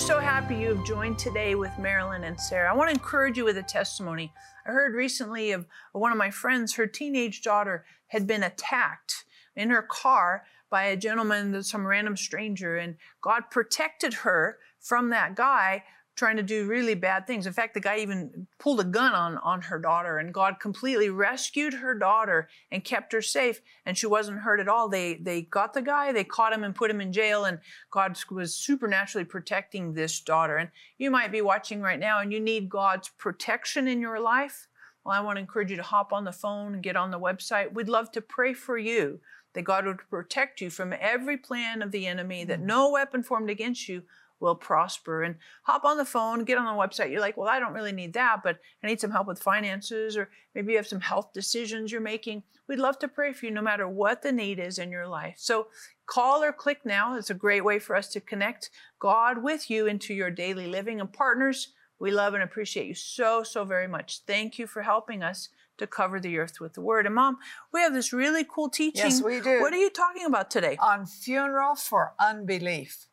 So happy you have joined today with Marilyn and Sarah. I want to encourage you with a testimony. I heard recently of one of my friends, her teenage daughter had been attacked in her car by a gentleman, some random stranger, and God protected her from that guy trying to do really bad things. In fact, the guy even pulled a gun on, on her daughter, and God completely rescued her daughter and kept her safe, and she wasn't hurt at all. They they got the guy, they caught him and put him in jail, and God was supernaturally protecting this daughter. And you might be watching right now and you need God's protection in your life. Well, I want to encourage you to hop on the phone and get on the website. We'd love to pray for you that God would protect you from every plan of the enemy, that mm. no weapon formed against you will prosper. And hop on the phone, get on the website. You're like, well, I don't really need that, but I need some help with finances, or maybe you have some health decisions you're making. We'd love to pray for you no matter what the need is in your life. So call or click now. It's a great way for us to connect God with you into your daily living. And partners, we love and appreciate you so, so very much. Thank you for helping us to cover the earth with the word. And mom, we have this really cool teaching. Yes, we do. What are you talking about today? On funeral for unbelief.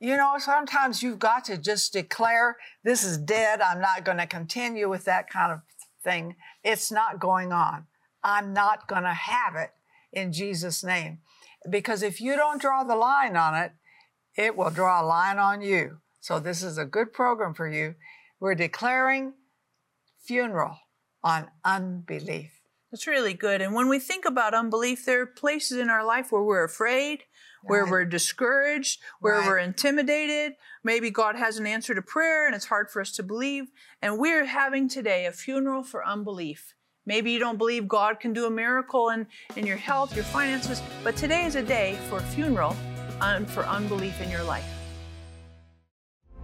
You know, sometimes you've got to just declare, this is dead. I'm not going to continue with that kind of thing. It's not going on. I'm not going to have it in Jesus' name. Because if you don't draw the line on it, it will draw a line on you. So this is a good program for you. We're declaring funeral on unbelief. That's really good. And when we think about unbelief, there are places in our life where we're afraid, where Right. we're discouraged, where Right. we're intimidated. Maybe God has an answer to prayer and it's hard for us to believe. And we're having today a funeral for unbelief. Maybe you don't believe God can do a miracle in, in your health, your finances, but today is a day for a funeral and for unbelief in your life.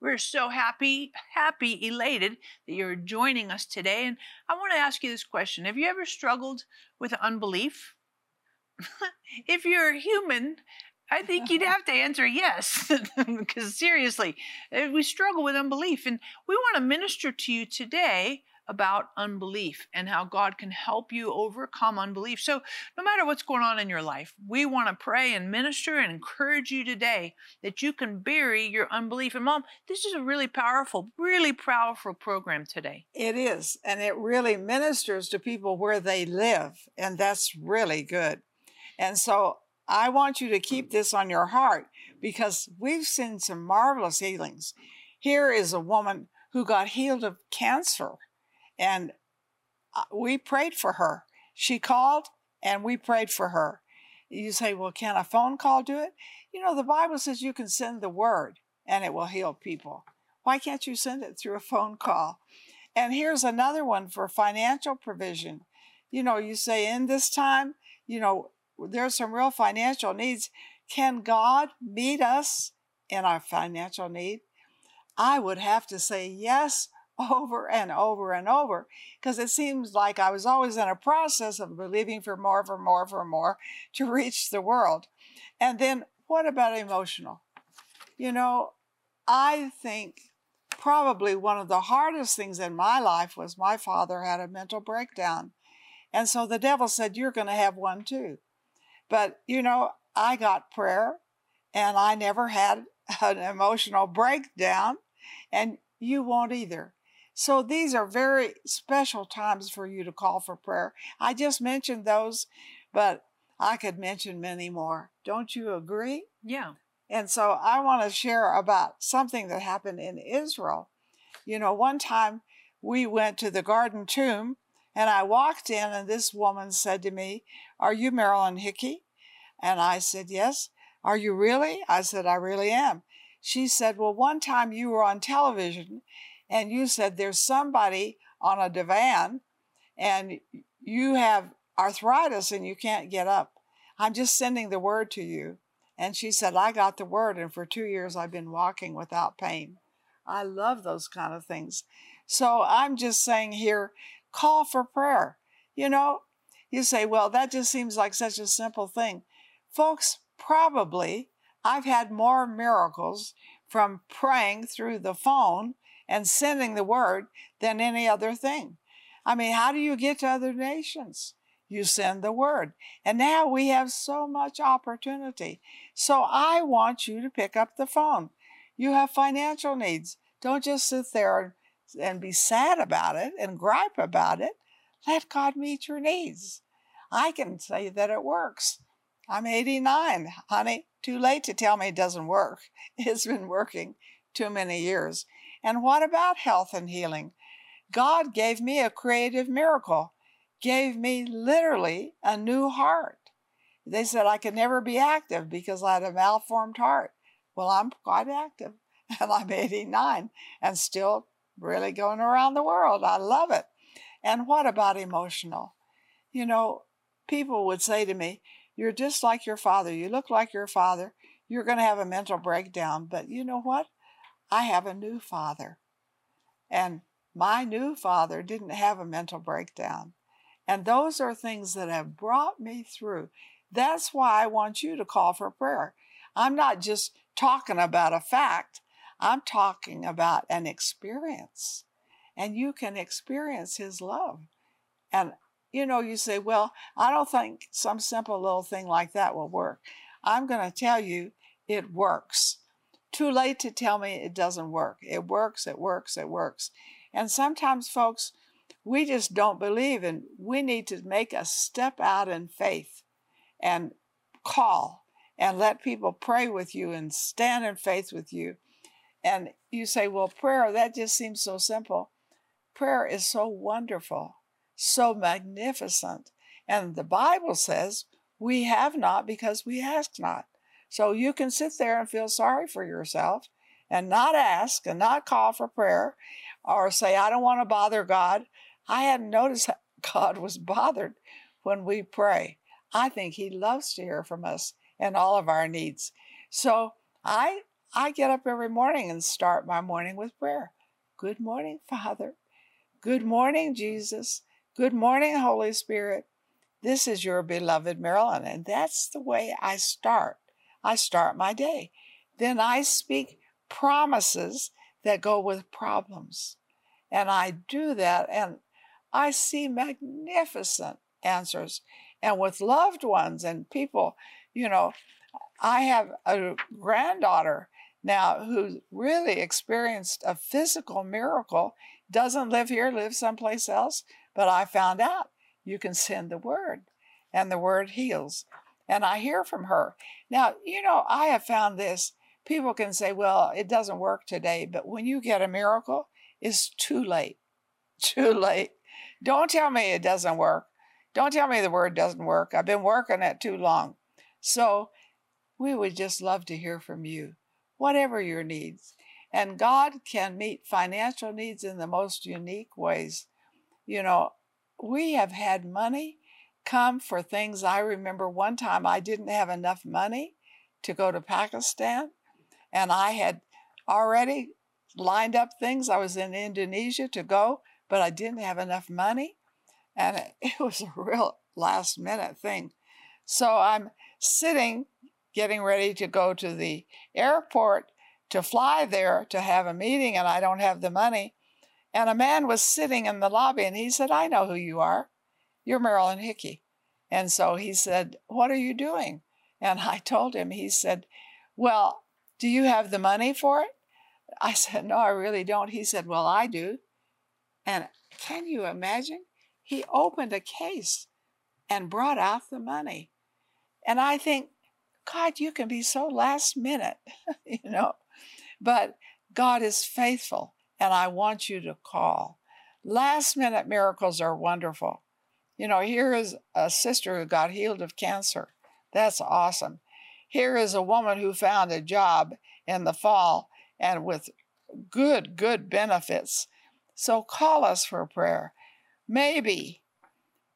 We're so happy, happy, elated that you're joining us today. And I want to ask you this question Have you ever struggled with unbelief? if you're human, I think you'd have to answer yes, because seriously, eh, we struggle with unbelief. And we want to minister to you today about unbelief and how God can help you overcome unbelief. So, no matter what's going on in your life, we want to pray and minister and encourage you today that you can bury your unbelief. And, Mom, this is a really powerful, really powerful program today. It is, and it really ministers to people where they live, and that's really good. And so I want you to keep this on your heart because we've seen some marvelous healings. Here is a woman who got healed of cancer, and uh, we prayed for her. She called, and we prayed for her. You say, Well, can a phone call do it? You know, the Bible says you can send the word and it will heal people. Why can't you send it through a phone call? And here's another one for financial provision. You know, you say in this time, you know, there's some real financial needs. Can God meet us in our financial need? I would have to say yes over and over and over because it seems like I was always in a process of believing for more, for more, for more to reach the world. And then what about emotional? You know, I think probably one of the hardest things in my life was my father had a mental breakdown. And so the devil said, You're going to have one too. But, you know, I got prayer and I never had an emotional breakdown, and you won't either. So these are very special times for you to call for prayer. I just mentioned those, but I could mention many more. Don't you agree? Yeah. And so I want to share about something that happened in Israel. You know, one time we went to the garden tomb and I walked in and this woman said to me, Are you Marilyn Hickey? And I said, Yes. Are you really? I said, I really am. She said, Well, one time you were on television and you said there's somebody on a divan and you have arthritis and you can't get up. I'm just sending the word to you. And she said, I got the word, and for two years I've been walking without pain. I love those kind of things. So I'm just saying here, call for prayer. You know, you say, well, that just seems like such a simple thing. Folks, probably I've had more miracles from praying through the phone and sending the word than any other thing. I mean, how do you get to other nations? you send the word. And now we have so much opportunity. So I want you to pick up the phone. You have financial needs. Don't just sit there and be sad about it and gripe about it. Let God meet your needs. I can say that it works. I'm 89, honey. Too late to tell me it doesn't work. It's been working too many years. And what about health and healing? God gave me a creative miracle gave me literally a new heart. They said I could never be active because I had a malformed heart. Well, I'm quite active and I'm 89 and still really going around the world. I love it. And what about emotional? You know, people would say to me, You're just like your father. You look like your father. You're going to have a mental breakdown. But you know what? I have a new father. And my new father didn't have a mental breakdown. And those are things that have brought me through. That's why I want you to call for prayer. I'm not just talking about a fact, I'm talking about an experience. And you can experience His love. And you know, you say, well, I don't think some simple little thing like that will work. I'm going to tell you it works. Too late to tell me it doesn't work. It works, it works, it works. And sometimes, folks, we just don't believe and we need to make a step out in faith and call and let people pray with you and stand in faith with you and you say well prayer that just seems so simple prayer is so wonderful so magnificent and the bible says we have not because we ask not so you can sit there and feel sorry for yourself and not ask and not call for prayer or say i don't want to bother god I hadn't noticed God was bothered when we pray. I think He loves to hear from us and all of our needs. So I I get up every morning and start my morning with prayer. Good morning, Father. Good morning, Jesus. Good morning, Holy Spirit. This is your beloved Marilyn. And that's the way I start. I start my day. Then I speak promises that go with problems. And I do that. And I see magnificent answers. And with loved ones and people, you know, I have a granddaughter now who really experienced a physical miracle, doesn't live here, lives someplace else, but I found out you can send the word and the word heals. And I hear from her. Now, you know, I have found this. People can say, well, it doesn't work today, but when you get a miracle, it's too late. Too late. Don't tell me it doesn't work. Don't tell me the word doesn't work. I've been working it too long. So we would just love to hear from you, whatever your needs. And God can meet financial needs in the most unique ways. You know, we have had money come for things. I remember one time I didn't have enough money to go to Pakistan, and I had already lined up things. I was in Indonesia to go, but I didn't have enough money. And it, was a real last minute thing. So I'm sitting, getting ready to go to the airport to fly there to have a meeting, and I don't have the money. And a man was sitting in the lobby and he said, I know who you are. You're Marilyn Hickey. And so he said, What are you doing? And I told him, he said, Well, do you have the money for it? I said, No, I really don't. He said, Well, I do. And can you imagine? He opened a case and brought out the money. And I think God, you can be so last minute, you know. But God is faithful, and I want you to call. Last minute miracles are wonderful. You know, here is a sister who got healed of cancer. That's awesome. Here is a woman who found a job in the fall and with good, good benefits. So call us for prayer. Maybe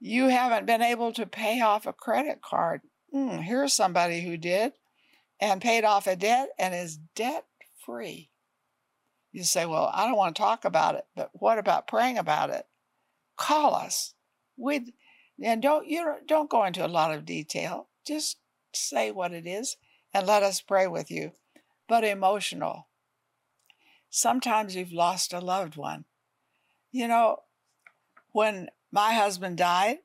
you haven't been able to pay off a credit card. Mm, here's somebody who did and paid off a debt and is debt free. You say, Well, I don't want to talk about it, but what about praying about it? Call us. We and don't you don't go into a lot of detail. Just say what it is and let us pray with you. But emotional. Sometimes you've lost a loved one. You know, when my husband died,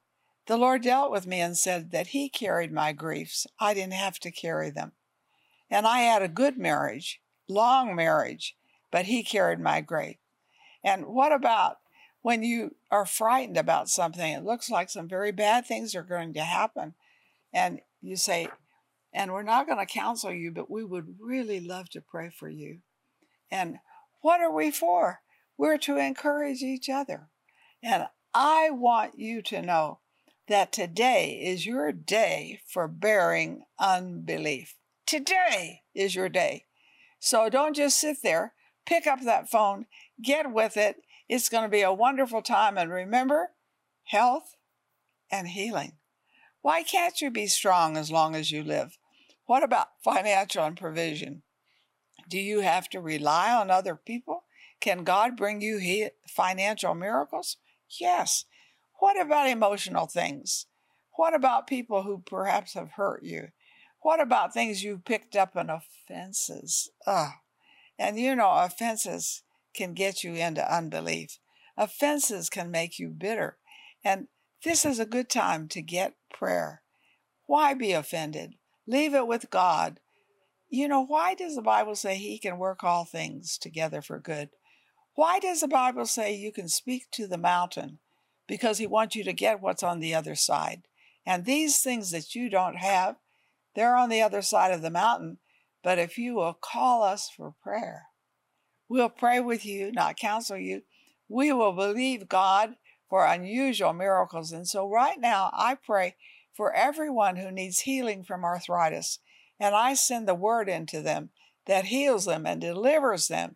the Lord dealt with me and said that He carried my griefs. I didn't have to carry them. And I had a good marriage, long marriage, but He carried my grief. And what about when you are frightened about something? It looks like some very bad things are going to happen. And you say, and we're not going to counsel you, but we would really love to pray for you. And what are we for? We're to encourage each other. And I want you to know that today is your day for burying unbelief. Today is your day. So don't just sit there. Pick up that phone, get with it. It's going to be a wonderful time. And remember, health and healing. Why can't you be strong as long as you live? What about financial and provision? Do you have to rely on other people? Can God bring you he- financial miracles? Yes. What about emotional things? What about people who perhaps have hurt you? What about things you picked up in offenses? Ugh. And you know, offenses can get you into unbelief. Offenses can make you bitter. And this is a good time to get prayer. Why be offended? Leave it with God. You know, why does the Bible say He can work all things together for good? Why does the Bible say you can speak to the mountain? Because He wants you to get what's on the other side. And these things that you don't have, they're on the other side of the mountain. But if you will call us for prayer, we'll pray with you, not counsel you. We will believe God for unusual miracles. And so, right now, I pray for everyone who needs healing from arthritis. And I send the word into them that heals them and delivers them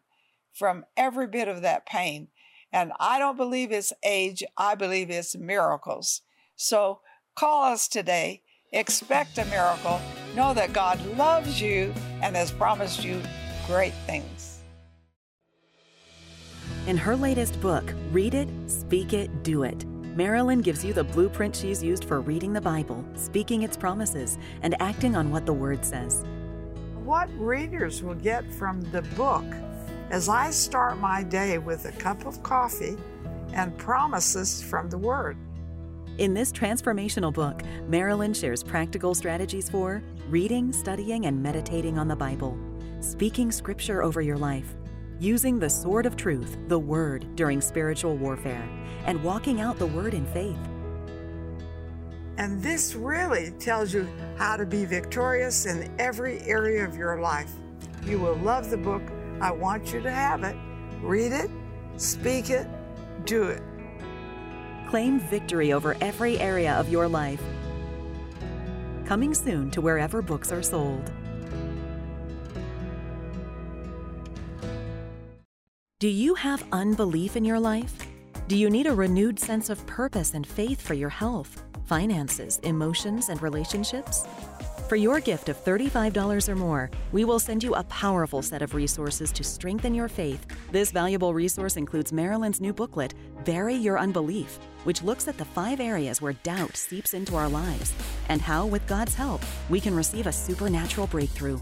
from every bit of that pain. And I don't believe it's age, I believe it's miracles. So call us today, expect a miracle, know that God loves you and has promised you great things. In her latest book, Read It, Speak It, Do It Marilyn gives you the blueprint she's used for reading the Bible, speaking its promises, and acting on what the Word says. What readers will get from the book as I start my day with a cup of coffee and promises from the Word. In this transformational book, Marilyn shares practical strategies for reading, studying, and meditating on the Bible, speaking scripture over your life, using the sword of truth, the Word, during spiritual warfare and walking out the word in faith. And this really tells you how to be victorious in every area of your life. You will love the book. I want you to have it. Read it, speak it, do it. Claim victory over every area of your life. Coming soon to wherever books are sold. Do you have unbelief in your life? Do you need a renewed sense of purpose and faith for your health, finances, emotions, and relationships? For your gift of $35 or more, we will send you a powerful set of resources to strengthen your faith. This valuable resource includes Marilyn's new booklet, Bury Your Unbelief, which looks at the five areas where doubt seeps into our lives and how, with God's help, we can receive a supernatural breakthrough.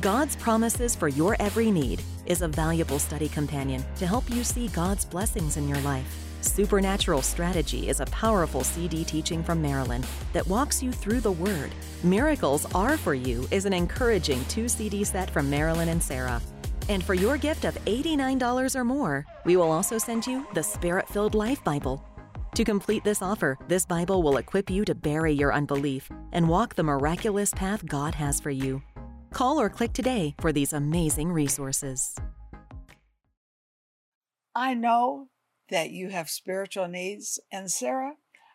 God's Promises for Your Every Need is a valuable study companion to help you see God's blessings in your life. Supernatural Strategy is a powerful CD teaching from Marilyn that walks you through the Word. Miracles Are for You is an encouraging two CD set from Marilyn and Sarah. And for your gift of $89 or more, we will also send you the Spirit Filled Life Bible. To complete this offer, this Bible will equip you to bury your unbelief and walk the miraculous path God has for you. Call or click today for these amazing resources. I know that you have spiritual needs, and Sarah,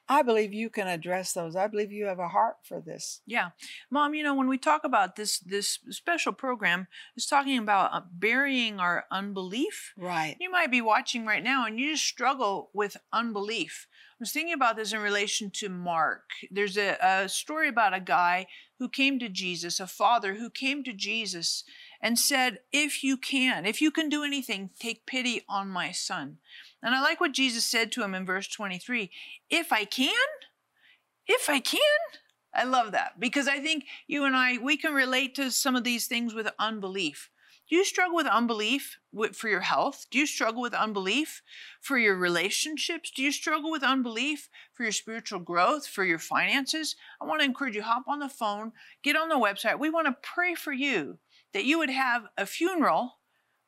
I believe you can address those. I believe you have a heart for this. Yeah, mom. You know, when we talk about this this special program, it's talking about uh, burying our unbelief. Right. You might be watching right now, and you just struggle with unbelief. I was thinking about this in relation to Mark. There's a, a story about a guy who came to Jesus, a father who came to Jesus and said, "If you can, if you can do anything, take pity on my son." And I like what Jesus said to him in verse 23 if I can, if I can. I love that because I think you and I, we can relate to some of these things with unbelief. Do you struggle with unbelief for your health? Do you struggle with unbelief for your relationships? Do you struggle with unbelief for your spiritual growth, for your finances? I want to encourage you hop on the phone, get on the website. We want to pray for you that you would have a funeral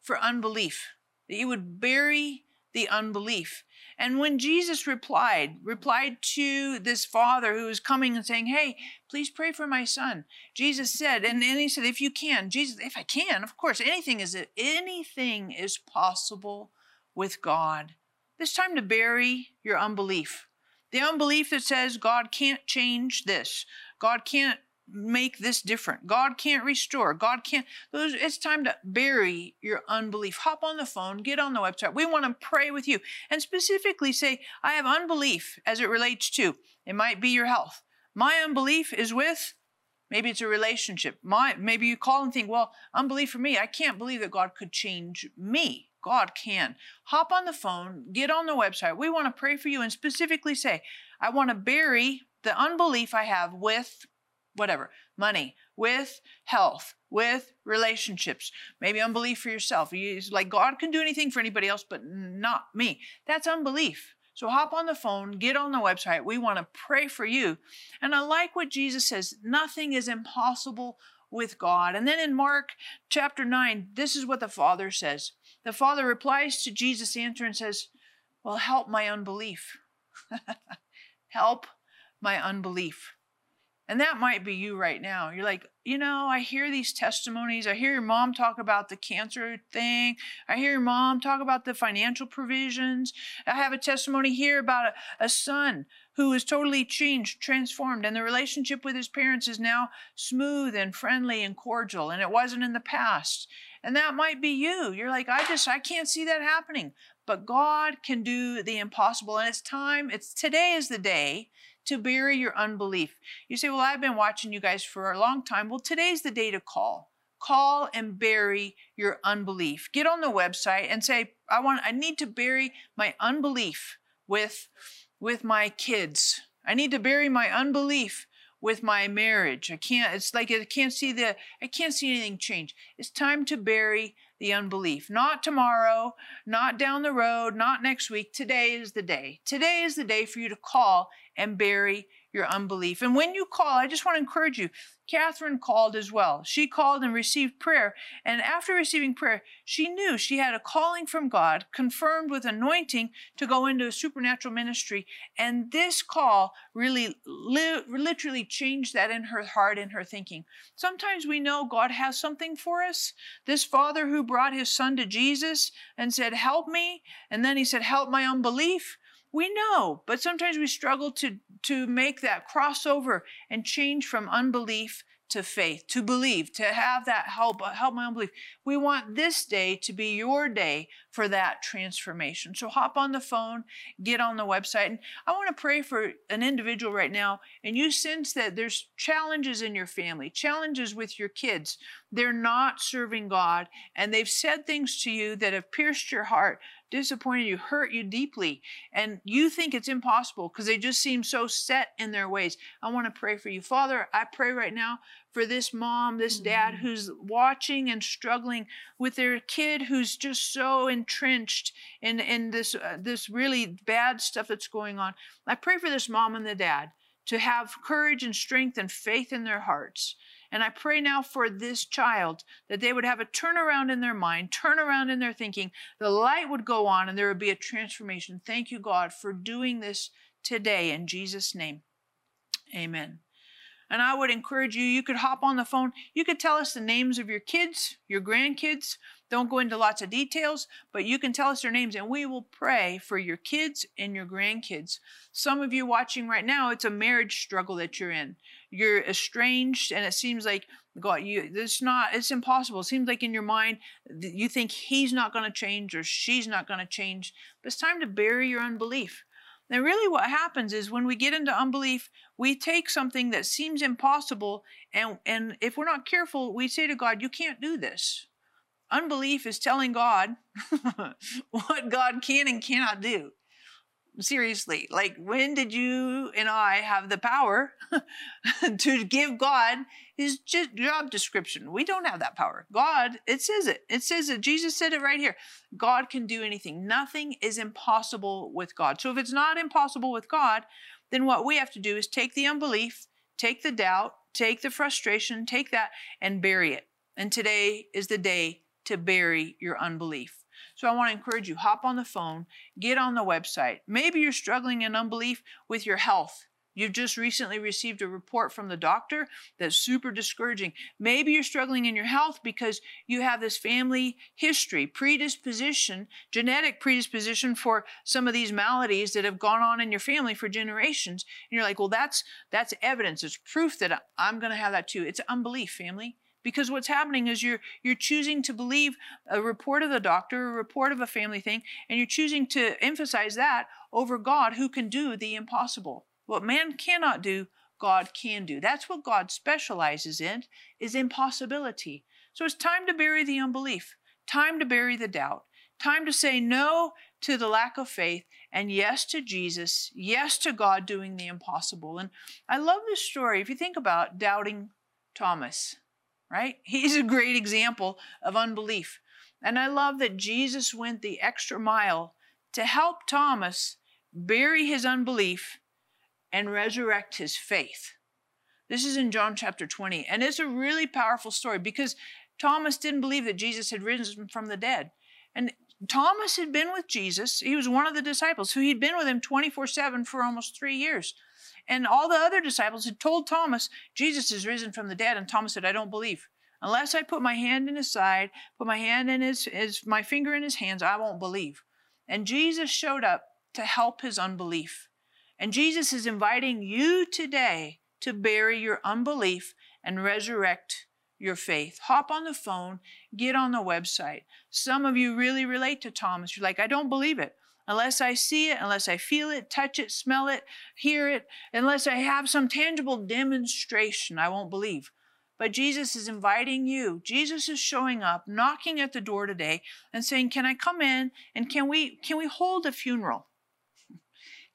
for unbelief, that you would bury the unbelief. And when Jesus replied, replied to this father who was coming and saying, Hey, please pray for my son. Jesus said, and then he said, If you can, Jesus, if I can, of course, anything is anything is possible with God. This time to bury your unbelief. The unbelief that says God can't change this. God can't make this different. God can't restore. God can't. It's time to bury your unbelief. Hop on the phone, get on the website. We want to pray with you and specifically say, I have unbelief as it relates to, it might be your health. My unbelief is with, maybe it's a relationship. My, maybe you call and think, well, unbelief for me, I can't believe that God could change me. God can. Hop on the phone, get on the website. We want to pray for you and specifically say, I want to bury the unbelief I have with whatever, money, with health, with relationships, maybe unbelief for yourself. It's like God can do anything for anybody else, but not me. That's unbelief. So hop on the phone, get on the website. We want to pray for you. And I like what Jesus says nothing is impossible with God. And then in Mark chapter 9, this is what the Father says. The Father replies to Jesus' answer and says, Well, help my unbelief. help my unbelief. And that might be you right now. You're like, you know, I hear these testimonies. I hear your mom talk about the cancer thing. I hear your mom talk about the financial provisions. I have a testimony here about a, a son who is totally changed, transformed, and the relationship with his parents is now smooth and friendly and cordial, and it wasn't in the past. And that might be you. You're like, I just, I can't see that happening. But God can do the impossible. And it's time, it's today is the day to bury your unbelief. You say, Well, I've been watching you guys for a long time. Well, today's the day to call. Call and bury your unbelief. Get on the website and say, I want I need to bury my unbelief with with my kids. I need to bury my unbelief with my marriage. I can't, it's like I can't see the, I can't see anything change. It's time to bury the unbelief. Not tomorrow, not down the road, not next week. Today is the day. Today is the day for you to call and bury your unbelief. And when you call, I just want to encourage you. Catherine called as well. She called and received prayer. And after receiving prayer, she knew she had a calling from God, confirmed with anointing to go into a supernatural ministry. And this call really li- literally changed that in her heart and her thinking. Sometimes we know God has something for us. This father who brought his son to Jesus and said, Help me. And then he said, Help my unbelief. We know, but sometimes we struggle to, to make that crossover and change from unbelief to faith, to believe, to have that help, uh, help my unbelief. We want this day to be your day for that transformation. So hop on the phone, get on the website. And I want to pray for an individual right now, and you sense that there's challenges in your family, challenges with your kids. They're not serving God, and they've said things to you that have pierced your heart disappointed you, hurt you deeply, and you think it's impossible because they just seem so set in their ways. I want to pray for you. Father, I pray right now for this mom, this dad mm-hmm. who's watching and struggling with their kid who's just so entrenched in, in this, uh, this really bad stuff that's going on. I pray for this mom and the dad to have courage and strength and faith in their hearts And I pray now for this child that they would have a turnaround in their mind, turnaround in their thinking. The light would go on and there would be a transformation. Thank you, God, for doing this today in Jesus' name. Amen. And I would encourage you, you could hop on the phone. You could tell us the names of your kids, your grandkids. Don't go into lots of details, but you can tell us their names and we will pray for your kids and your grandkids. Some of you watching right now, it's a marriage struggle that you're in. You're estranged and it seems like God, you it's not it's impossible. It seems like in your mind you think he's not going to change or she's not going to change. But it's time to bury your unbelief. And really, what happens is when we get into unbelief, we take something that seems impossible, and, and if we're not careful, we say to God, You can't do this. Unbelief is telling God what God can and cannot do. Seriously, like when did you and I have the power to give God his job description? We don't have that power. God, it says it. It says it. Jesus said it right here. God can do anything. Nothing is impossible with God. So if it's not impossible with God, then what we have to do is take the unbelief, take the doubt, take the frustration, take that and bury it. And today is the day to bury your unbelief. So I want to encourage you hop on the phone, get on the website. Maybe you're struggling in unbelief with your health. You've just recently received a report from the doctor that's super discouraging. Maybe you're struggling in your health because you have this family history, predisposition, genetic predisposition for some of these maladies that have gone on in your family for generations. And you're like, well, that's that's evidence. It's proof that I'm going to have that too. It's unbelief, family because what's happening is you're you're choosing to believe a report of the doctor, a report of a family thing, and you're choosing to emphasize that over God who can do the impossible. What man cannot do, God can do. That's what God specializes in is impossibility. So it's time to bury the unbelief, time to bury the doubt, time to say no to the lack of faith and yes to Jesus, yes to God doing the impossible. And I love this story. If you think about doubting Thomas, right? He's a great example of unbelief. And I love that Jesus went the extra mile to help Thomas bury his unbelief and resurrect his faith. This is in John chapter 20. And it's a really powerful story because Thomas didn't believe that Jesus had risen from the dead. And Thomas had been with Jesus. He was one of the disciples who he'd been with him 24 7 for almost three years. And all the other disciples had told Thomas, Jesus is risen from the dead. And Thomas said, I don't believe. Unless I put my hand in his side, put my hand in his, his my finger in his hands, I won't believe. And Jesus showed up to help his unbelief. And Jesus is inviting you today to bury your unbelief and resurrect your faith. Hop on the phone, get on the website. Some of you really relate to Thomas. You're like, I don't believe it. Unless I see it, unless I feel it, touch it, smell it, hear it, unless I have some tangible demonstration, I won't believe. But Jesus is inviting you. Jesus is showing up, knocking at the door today and saying, "Can I come in and can we can we hold a funeral?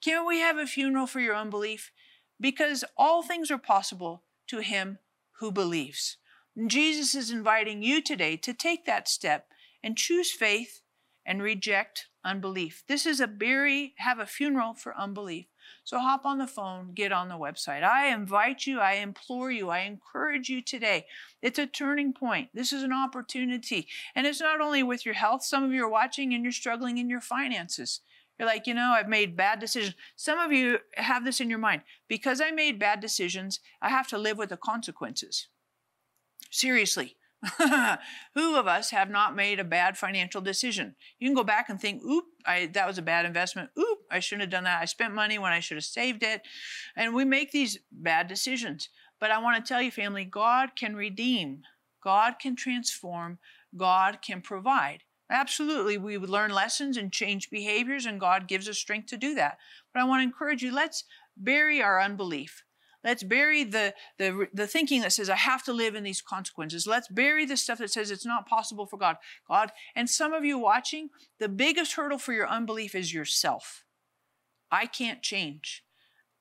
Can we have a funeral for your unbelief? Because all things are possible to him who believes." Jesus is inviting you today to take that step and choose faith and reject unbelief. This is a bury, have a funeral for unbelief. So hop on the phone, get on the website. I invite you, I implore you, I encourage you today. It's a turning point. This is an opportunity. And it's not only with your health, some of you are watching and you're struggling in your finances. You're like, you know, I've made bad decisions. Some of you have this in your mind. Because I made bad decisions, I have to live with the consequences. Seriously. Who of us have not made a bad financial decision? You can go back and think, oop, I, that was a bad investment. Oop, I shouldn't have done that. I spent money when I should have saved it. And we make these bad decisions. But I want to tell you, family, God can redeem, God can transform, God can provide. Absolutely, we would learn lessons and change behaviors, and God gives us strength to do that. But I want to encourage you let's bury our unbelief. Let's bury the, the, the thinking that says, I have to live in these consequences. Let's bury the stuff that says it's not possible for God. God, and some of you watching, the biggest hurdle for your unbelief is yourself. I can't change.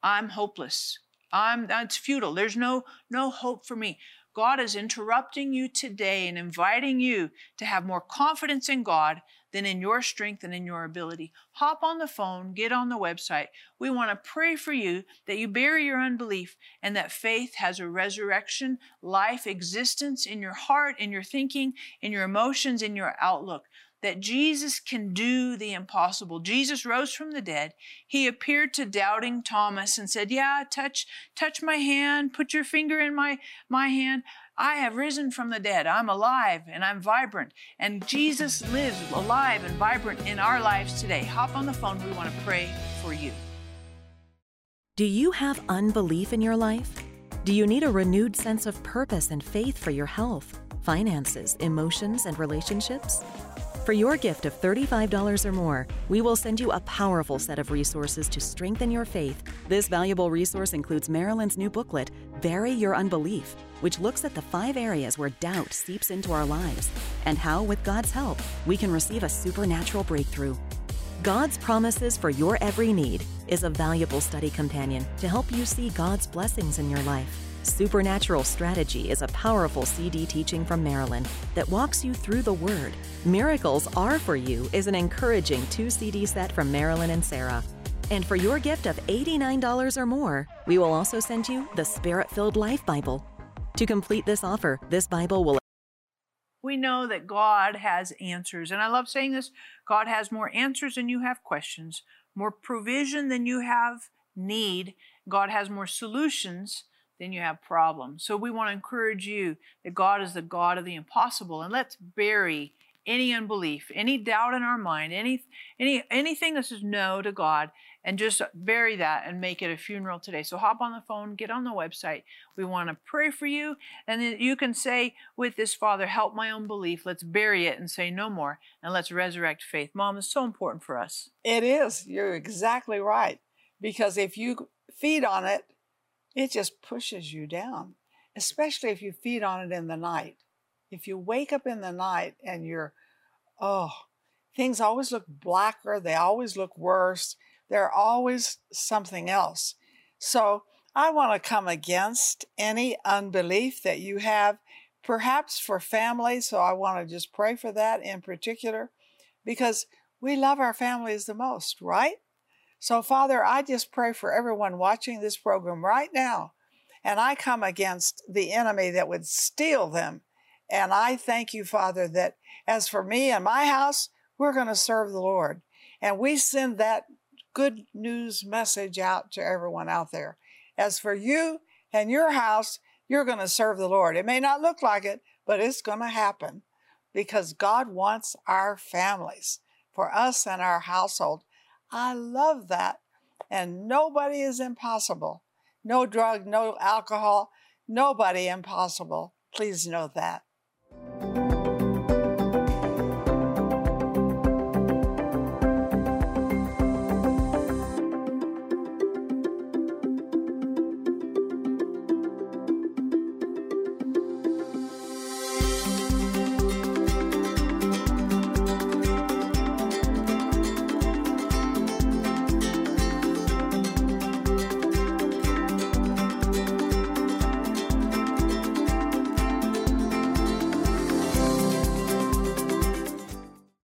I'm hopeless. I'm that's futile. There's no no hope for me. God is interrupting you today and inviting you to have more confidence in God than in your strength and in your ability. Hop on the phone, get on the website. We want to pray for you that you bury your unbelief and that faith has a resurrection, life, existence in your heart, in your thinking, in your emotions, in your outlook that Jesus can do the impossible. Jesus rose from the dead. He appeared to doubting Thomas and said, "Yeah, touch touch my hand, put your finger in my my hand. I have risen from the dead. I'm alive and I'm vibrant." And Jesus lives alive and vibrant in our lives today. Hop on the phone. We want to pray for you. Do you have unbelief in your life? Do you need a renewed sense of purpose and faith for your health, finances, emotions, and relationships? For your gift of $35 or more, we will send you a powerful set of resources to strengthen your faith. This valuable resource includes Marilyn's new booklet, Bury Your Unbelief, which looks at the five areas where doubt seeps into our lives and how, with God's help, we can receive a supernatural breakthrough. God's Promises for Your Every Need is a valuable study companion to help you see God's blessings in your life. Supernatural Strategy is a powerful CD teaching from Marilyn that walks you through the Word. Miracles Are for You is an encouraging two CD set from Marilyn and Sarah. And for your gift of $89 or more, we will also send you the Spirit Filled Life Bible. To complete this offer, this Bible will we know that God has answers. And I love saying this God has more answers than you have questions, more provision than you have need. God has more solutions then you have problems. So we want to encourage you that God is the God of the impossible, and let's bury any unbelief, any doubt in our mind, any any anything that says no to God, and just bury that and make it a funeral today. So hop on the phone, get on the website. We want to pray for you, and then you can say with this Father, help my unbelief. Let's bury it and say no more, and let's resurrect faith. Mom, is so important for us. It is. You're exactly right. Because if you feed on it, it just pushes you down, especially if you feed on it in the night. If you wake up in the night and you're, oh, things always look blacker, they always look worse, they're always something else. So I want to come against any unbelief that you have, perhaps for family. So I want to just pray for that in particular because we love our families the most, right? So, Father, I just pray for everyone watching this program right now. And I come against the enemy that would steal them. And I thank you, Father, that as for me and my house, we're going to serve the Lord. And we send that good news message out to everyone out there. As for you and your house, you're going to serve the Lord. It may not look like it, but it's going to happen because God wants our families, for us and our household. I love that. And nobody is impossible. No drug, no alcohol, nobody impossible. Please know that.